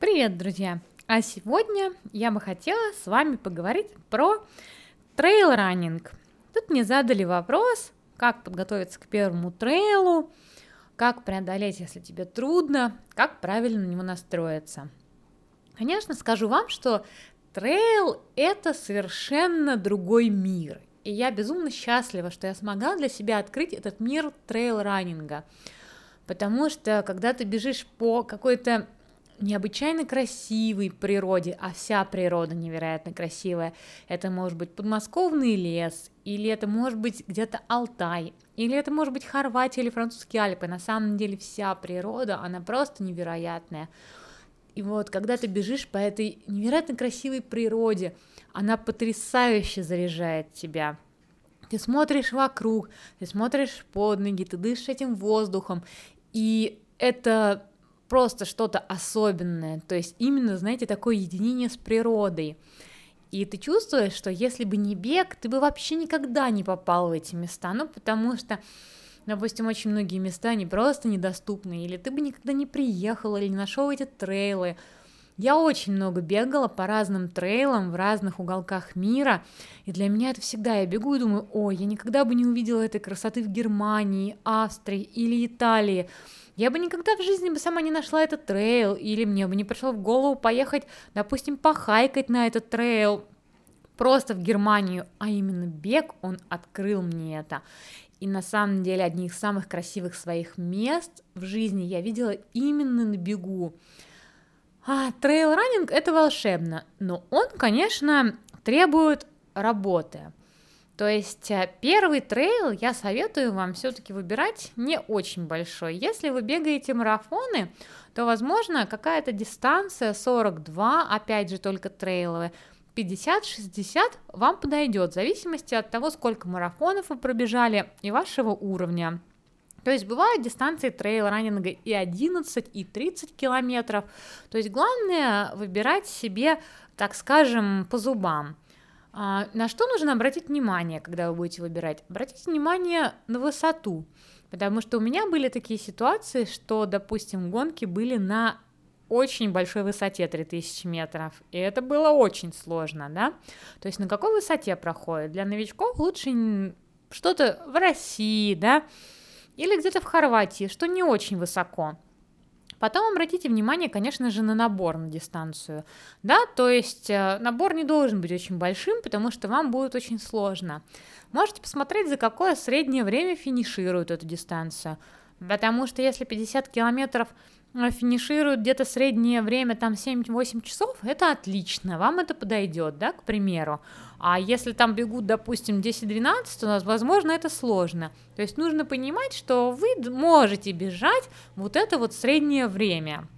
Привет, друзья! А сегодня я бы хотела с вами поговорить про трейл-раннинг. Тут мне задали вопрос, как подготовиться к первому трейлу, как преодолеть, если тебе трудно, как правильно на него настроиться. Конечно, скажу вам, что трейл — это совершенно другой мир. И я безумно счастлива, что я смогла для себя открыть этот мир трейл-раннинга. Потому что когда ты бежишь по какой-то необычайно красивой природе, а вся природа невероятно красивая. Это может быть подмосковный лес, или это может быть где-то Алтай, или это может быть Хорватия или французские Альпы. На самом деле вся природа, она просто невероятная. И вот, когда ты бежишь по этой невероятно красивой природе, она потрясающе заряжает тебя. Ты смотришь вокруг, ты смотришь под ноги, ты дышишь этим воздухом, и это просто что-то особенное, то есть именно, знаете, такое единение с природой. И ты чувствуешь, что если бы не бег, ты бы вообще никогда не попал в эти места, ну потому что, допустим, очень многие места не просто недоступны, или ты бы никогда не приехал, или не нашел эти трейлы. Я очень много бегала по разным трейлам в разных уголках мира, и для меня это всегда, я бегу и думаю, ой, я никогда бы не увидела этой красоты в Германии, Австрии или Италии, я бы никогда в жизни бы сама не нашла этот трейл, или мне бы не пришло в голову поехать, допустим, похайкать на этот трейл просто в Германию, а именно бег, он открыл мне это. И на самом деле одни из самых красивых своих мест в жизни я видела именно на бегу. А трейл-раннинг это волшебно, но он, конечно, требует работы. То есть э, первый трейл я советую вам все-таки выбирать не очень большой. Если вы бегаете марафоны, то, возможно, какая-то дистанция 42, опять же, только трейловая, 50-60 вам подойдет, в зависимости от того, сколько марафонов вы пробежали и вашего уровня. То есть бывают дистанции трейл-раннинга и 11, и 30 километров. То есть главное выбирать себе, так скажем, по зубам. А, на что нужно обратить внимание, когда вы будете выбирать? Обратите внимание на высоту, потому что у меня были такие ситуации, что, допустим, гонки были на очень большой высоте 3000 метров, и это было очень сложно, да? То есть на какой высоте проходит? Для новичков лучше что-то в России, да, или где-то в Хорватии, что не очень высоко. Потом обратите внимание, конечно же, на набор на дистанцию. Да, то есть э, набор не должен быть очень большим, потому что вам будет очень сложно. Можете посмотреть, за какое среднее время финишируют эту дистанцию. Потому что если 50 километров финишируют где-то среднее время там 7-8 часов, это отлично, вам это подойдет, да, к примеру. А если там бегут, допустим, 10-12, то, возможно, это сложно. То есть нужно понимать, что вы можете бежать вот это вот среднее время.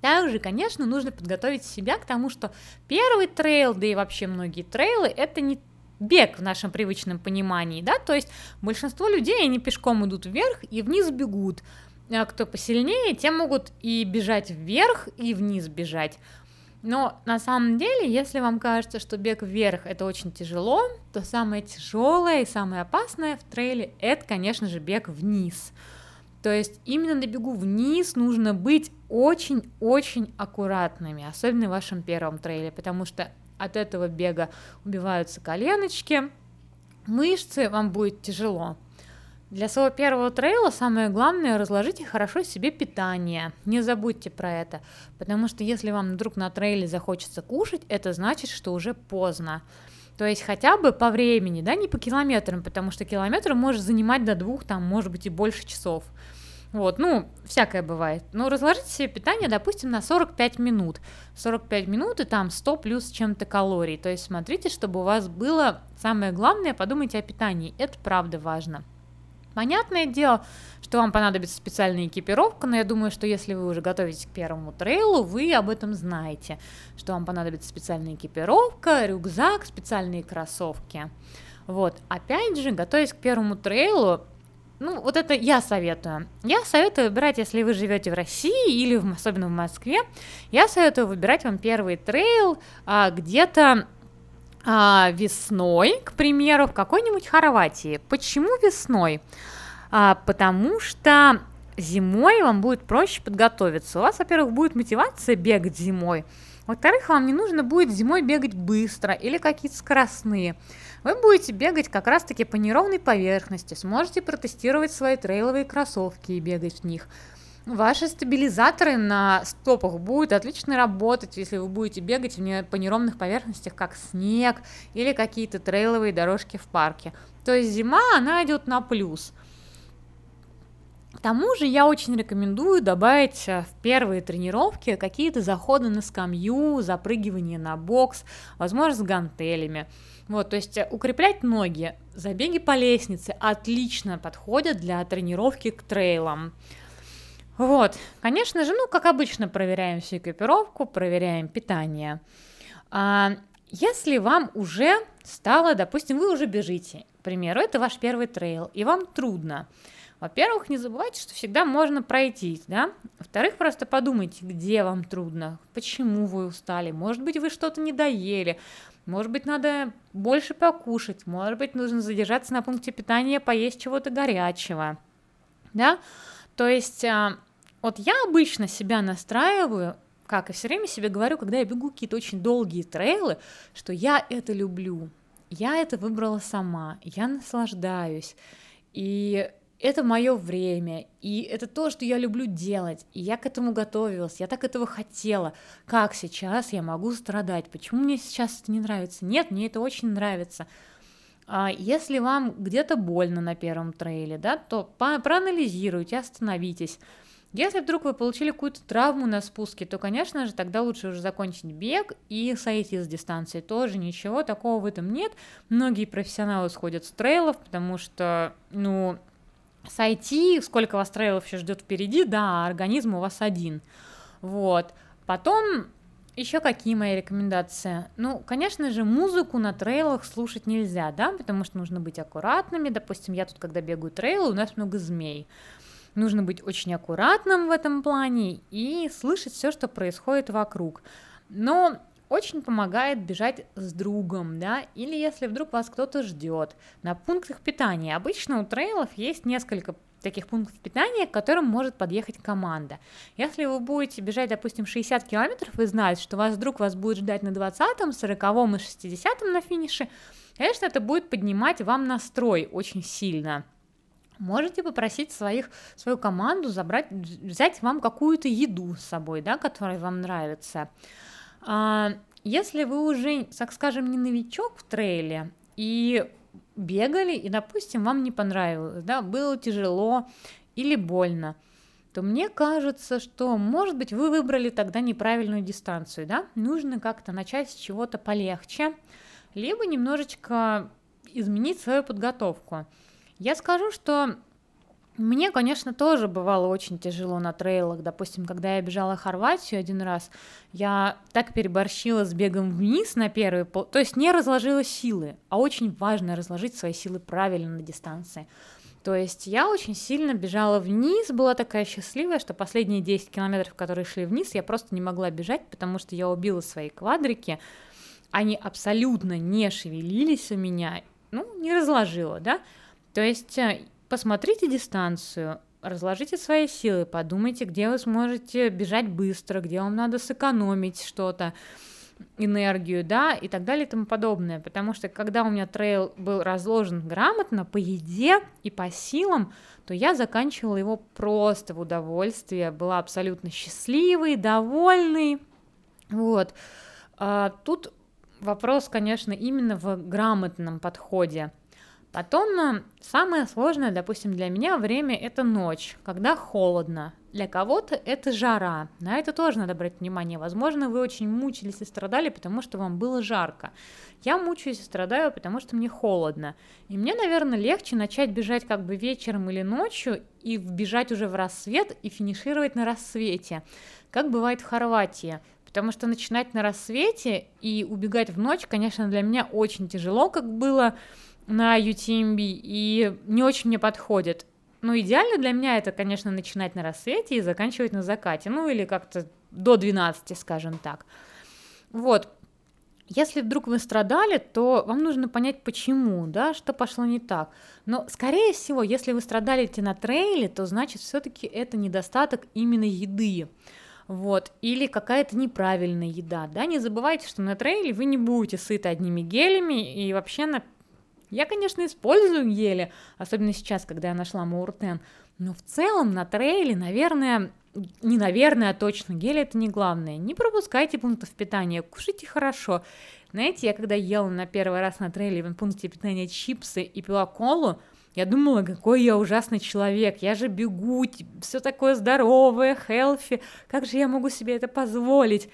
Также, конечно, нужно подготовить себя к тому, что первый трейл, да и вообще многие трейлы, это не бег в нашем привычном понимании, да, то есть большинство людей, они пешком идут вверх и вниз бегут, а кто посильнее, те могут и бежать вверх, и вниз бежать. Но на самом деле, если вам кажется, что бег вверх это очень тяжело, то самое тяжелое и самое опасное в трейле это, конечно же, бег вниз. То есть именно на бегу вниз нужно быть очень-очень аккуратными, особенно в вашем первом трейле, потому что от этого бега убиваются коленочки, мышцы, вам будет тяжело. Для своего первого трейла самое главное разложите хорошо себе питание. Не забудьте про это, потому что если вам вдруг на трейле захочется кушать, это значит, что уже поздно. То есть хотя бы по времени, да, не по километрам, потому что километр может занимать до двух, там, может быть, и больше часов. Вот, ну, всякое бывает. Но разложите себе питание, допустим, на 45 минут. 45 минут и там 100 плюс чем-то калорий. То есть смотрите, чтобы у вас было, самое главное, подумайте о питании. Это правда важно. Понятное дело, что вам понадобится специальная экипировка, но я думаю, что если вы уже готовитесь к первому трейлу, вы об этом знаете, что вам понадобится специальная экипировка, рюкзак, специальные кроссовки. Вот, опять же, готовясь к первому трейлу, ну, вот это я советую. Я советую выбирать, если вы живете в России или в, особенно в Москве, я советую выбирать вам первый трейл а, где-то а, весной, к примеру, в какой-нибудь Хорватии. Почему весной? А, потому что зимой вам будет проще подготовиться. У вас, во-первых, будет мотивация бегать зимой, во-вторых, вам не нужно будет зимой бегать быстро или какие-то скоростные. Вы будете бегать как раз-таки по неровной поверхности, сможете протестировать свои трейловые кроссовки и бегать в них. Ваши стабилизаторы на стопах будут отлично работать, если вы будете бегать по неровных поверхностях, как снег или какие-то трейловые дорожки в парке. То есть зима, она идет на плюс – к тому же я очень рекомендую добавить э, в первые тренировки какие-то заходы на скамью, запрыгивание на бокс, возможно, с гантелями. Вот, то есть укреплять ноги, забеги по лестнице отлично подходят для тренировки к трейлам. Вот, конечно же, ну, как обычно, проверяем всю экипировку, проверяем питание. А, если вам уже стало, допустим, вы уже бежите, к примеру, это ваш первый трейл, и вам трудно, во-первых, не забывайте, что всегда можно пройтись, да? Во-вторых, просто подумайте, где вам трудно, почему вы устали, может быть, вы что-то не доели, может быть, надо больше покушать, может быть, нужно задержаться на пункте питания, поесть чего-то горячего, да? То есть, а, вот я обычно себя настраиваю, как и все время себе говорю, когда я бегу какие-то очень долгие трейлы, что я это люблю, я это выбрала сама, я наслаждаюсь, и это мое время, и это то, что я люблю делать, и я к этому готовилась, я так этого хотела. Как сейчас я могу страдать? Почему мне сейчас это не нравится? Нет, мне это очень нравится. А если вам где-то больно на первом трейле, да, то проанализируйте, остановитесь. Если вдруг вы получили какую-то травму на спуске, то, конечно же, тогда лучше уже закончить бег и сойти с дистанции. Тоже ничего такого в этом нет. Многие профессионалы сходят с трейлов, потому что, ну, сойти, сколько вас трейлов еще ждет впереди, да, организм у вас один. Вот. Потом еще какие мои рекомендации? Ну, конечно же, музыку на трейлах слушать нельзя, да, потому что нужно быть аккуратными. Допустим, я тут, когда бегаю трейлы, у нас много змей. Нужно быть очень аккуратным в этом плане и слышать все, что происходит вокруг. Но очень помогает бежать с другом, да, или если вдруг вас кто-то ждет на пунктах питания. Обычно у трейлов есть несколько таких пунктов питания, к которым может подъехать команда. Если вы будете бежать, допустим, 60 километров и знаете, что вас вдруг вас будет ждать на 20-м, 40-м и 60-м на финише, конечно, это будет поднимать вам настрой очень сильно. Можете попросить своих, свою команду забрать, взять вам какую-то еду с собой, да, которая вам нравится. А, если вы уже, так скажем, не новичок в трейле и бегали, и, допустим, вам не понравилось, да, было тяжело или больно, то мне кажется, что, может быть, вы выбрали тогда неправильную дистанцию, да, нужно как-то начать с чего-то полегче, либо немножечко изменить свою подготовку. Я скажу, что мне, конечно, тоже бывало очень тяжело на трейлах. Допустим, когда я бежала Хорватию один раз, я так переборщила с бегом вниз на первый пол, то есть не разложила силы, а очень важно разложить свои силы правильно на дистанции. То есть я очень сильно бежала вниз, была такая счастливая, что последние 10 километров, которые шли вниз, я просто не могла бежать, потому что я убила свои квадрики, они абсолютно не шевелились у меня, ну, не разложила, да, то есть э, посмотрите дистанцию, разложите свои силы, подумайте, где вы сможете бежать быстро, где вам надо сэкономить что-то, энергию, да, и так далее и тому подобное. Потому что когда у меня трейл был разложен грамотно по еде и по силам, то я заканчивала его просто в удовольствие, была абсолютно счастливой, довольной. Вот. А, тут вопрос, конечно, именно в грамотном подходе. Потом э, самое сложное, допустим, для меня время это ночь, когда холодно. Для кого-то это жара. На это тоже надо брать внимание. Возможно, вы очень мучились и страдали, потому что вам было жарко. Я мучаюсь и страдаю, потому что мне холодно. И мне, наверное, легче начать бежать как бы вечером или ночью и бежать уже в рассвет и финишировать на рассвете, как бывает в Хорватии. Потому что начинать на рассвете и убегать в ночь, конечно, для меня очень тяжело, как было на UTMB и не очень мне подходит. Ну, идеально для меня это, конечно, начинать на рассвете и заканчивать на закате, ну, или как-то до 12, скажем так. Вот. Если вдруг вы страдали, то вам нужно понять, почему, да, что пошло не так. Но, скорее всего, если вы страдали на трейле, то значит все-таки это недостаток именно еды. Вот, или какая-то неправильная еда, да, не забывайте, что на трейле вы не будете сыты одними гелями, и вообще на... Я, конечно, использую гели, особенно сейчас, когда я нашла Мауртен, но в целом на трейле, наверное, не наверное, а точно, гель это не главное. Не пропускайте пунктов питания, кушайте хорошо. Знаете, я когда ела на первый раз на трейле в пункте питания чипсы и пила колу, я думала, какой я ужасный человек, я же бегу, все такое здоровое, хелфи, как же я могу себе это позволить?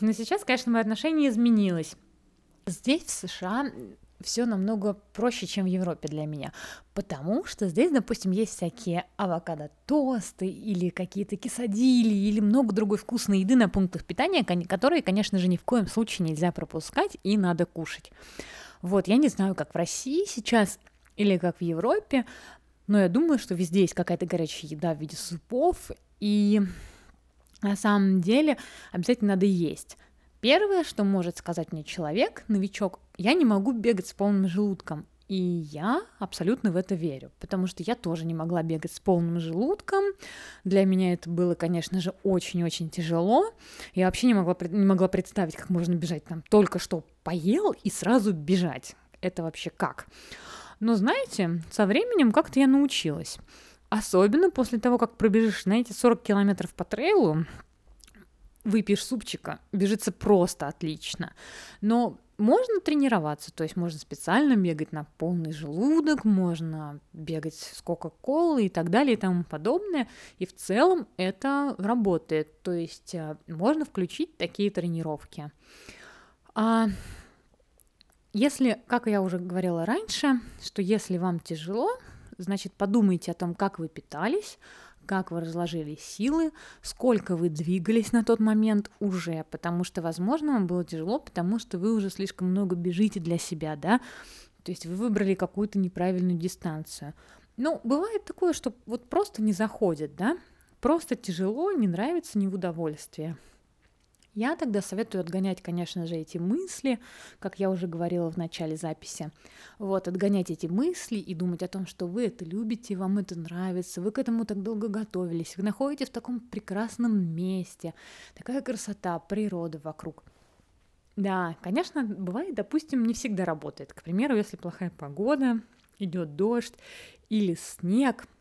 Но сейчас, конечно, мое отношение изменилось. Здесь, в США, все намного проще, чем в Европе для меня, потому что здесь, допустим, есть всякие авокадо-тосты или какие-то кисадили или много другой вкусной еды на пунктах питания, которые, конечно же, ни в коем случае нельзя пропускать и надо кушать. Вот, я не знаю, как в России сейчас или как в Европе, но я думаю, что везде есть какая-то горячая еда в виде супов, и на самом деле обязательно надо есть. Первое, что может сказать мне человек, новичок, я не могу бегать с полным желудком. И я абсолютно в это верю, потому что я тоже не могла бегать с полным желудком. Для меня это было, конечно же, очень-очень тяжело. Я вообще не могла, не могла представить, как можно бежать там только что поел и сразу бежать. Это вообще как? Но знаете, со временем как-то я научилась. Особенно после того, как пробежишь, знаете, 40 километров по трейлу, выпьешь супчика, бежится просто отлично. Но можно тренироваться, то есть можно специально бегать на полный желудок, можно бегать с Кока-Колой и так далее и тому подобное. И в целом это работает, то есть э, можно включить такие тренировки. А если, как я уже говорила раньше, что если вам тяжело, значит подумайте о том, как вы питались, как вы разложили силы, сколько вы двигались на тот момент уже, потому что, возможно, вам было тяжело, потому что вы уже слишком много бежите для себя, да, то есть вы выбрали какую-то неправильную дистанцию. Ну, бывает такое, что вот просто не заходит, да, просто тяжело, не нравится, не в удовольствие. Я тогда советую отгонять, конечно же, эти мысли, как я уже говорила в начале записи. Вот, отгонять эти мысли и думать о том, что вы это любите, вам это нравится, вы к этому так долго готовились, вы находитесь в таком прекрасном месте, такая красота, природа вокруг. Да, конечно, бывает, допустим, не всегда работает. К примеру, если плохая погода, идет дождь или снег –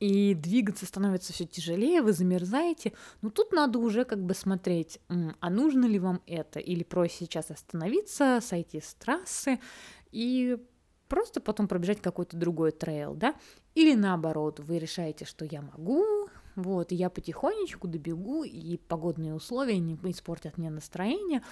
и двигаться становится все тяжелее, вы замерзаете, но тут надо уже как бы смотреть, а нужно ли вам это, или проще сейчас остановиться, сойти с трассы и просто потом пробежать какой-то другой трейл, да, или наоборот, вы решаете, что я могу, вот, и я потихонечку добегу, и погодные условия не испортят мне настроение,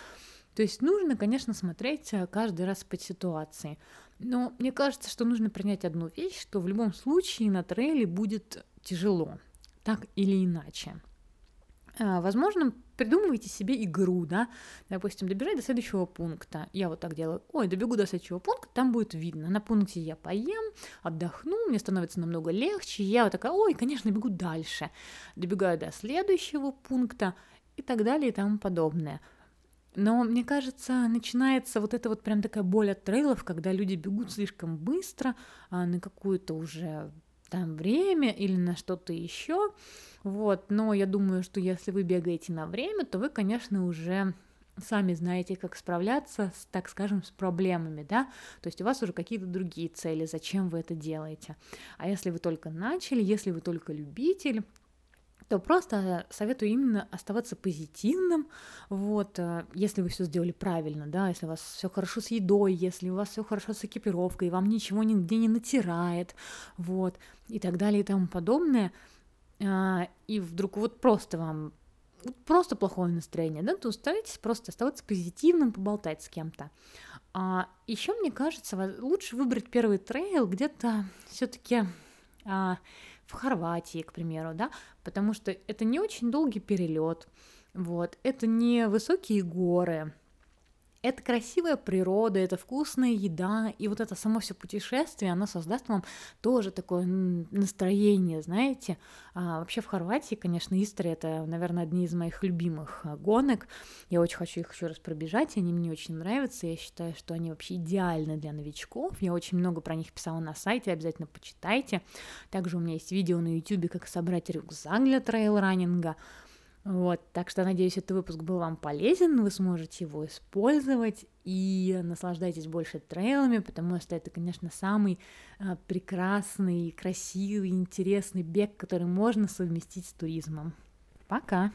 то есть нужно, конечно, смотреть э, каждый раз по ситуации. Но мне кажется, что нужно принять одну вещь, что в любом случае на трейле будет тяжело, так или иначе. А, возможно, придумывайте себе игру, да, допустим, добежать до следующего пункта. Я вот так делаю, ой, добегу до следующего пункта, там будет видно. На пункте я поем, отдохну, мне становится намного легче, я вот такая, ой, конечно, бегу дальше. Добегаю до следующего пункта и так далее и тому подобное. Но мне кажется, начинается вот эта вот прям такая боль от трейлов, когда люди бегут слишком быстро а, на какую-то уже там время или на что-то еще. Вот, но я думаю, что если вы бегаете на время, то вы, конечно, уже сами знаете, как справляться, с, так скажем, с проблемами, да, то есть у вас уже какие-то другие цели, зачем вы это делаете. А если вы только начали, если вы только любитель, то просто советую именно оставаться позитивным, вот, э, если вы все сделали правильно, да, если у вас все хорошо с едой, если у вас все хорошо с экипировкой, вам ничего нигде не натирает, вот, и так далее и тому подобное, а, и вдруг вот просто вам просто плохое настроение, да, то старайтесь просто оставаться позитивным, поболтать с кем-то. А, еще мне кажется, лучше выбрать первый трейл где-то все-таки а, в Хорватии, к примеру, да, потому что это не очень долгий перелет, вот, это не высокие горы, это красивая природа, это вкусная еда, и вот это само все путешествие, оно создаст вам тоже такое настроение, знаете. А вообще в Хорватии, конечно, Истрия это, наверное, одни из моих любимых а, гонок. Я очень хочу их еще раз пробежать, они мне очень нравятся. Я считаю, что они вообще идеальны для новичков. Я очень много про них писала на сайте, обязательно почитайте. Также у меня есть видео на YouTube, как собрать рюкзак для трейл-раннинга. Вот, так что надеюсь, этот выпуск был вам полезен, вы сможете его использовать и наслаждайтесь больше трейлами, потому что это, конечно, самый а, прекрасный, красивый, интересный бег, который можно совместить с туризмом. Пока!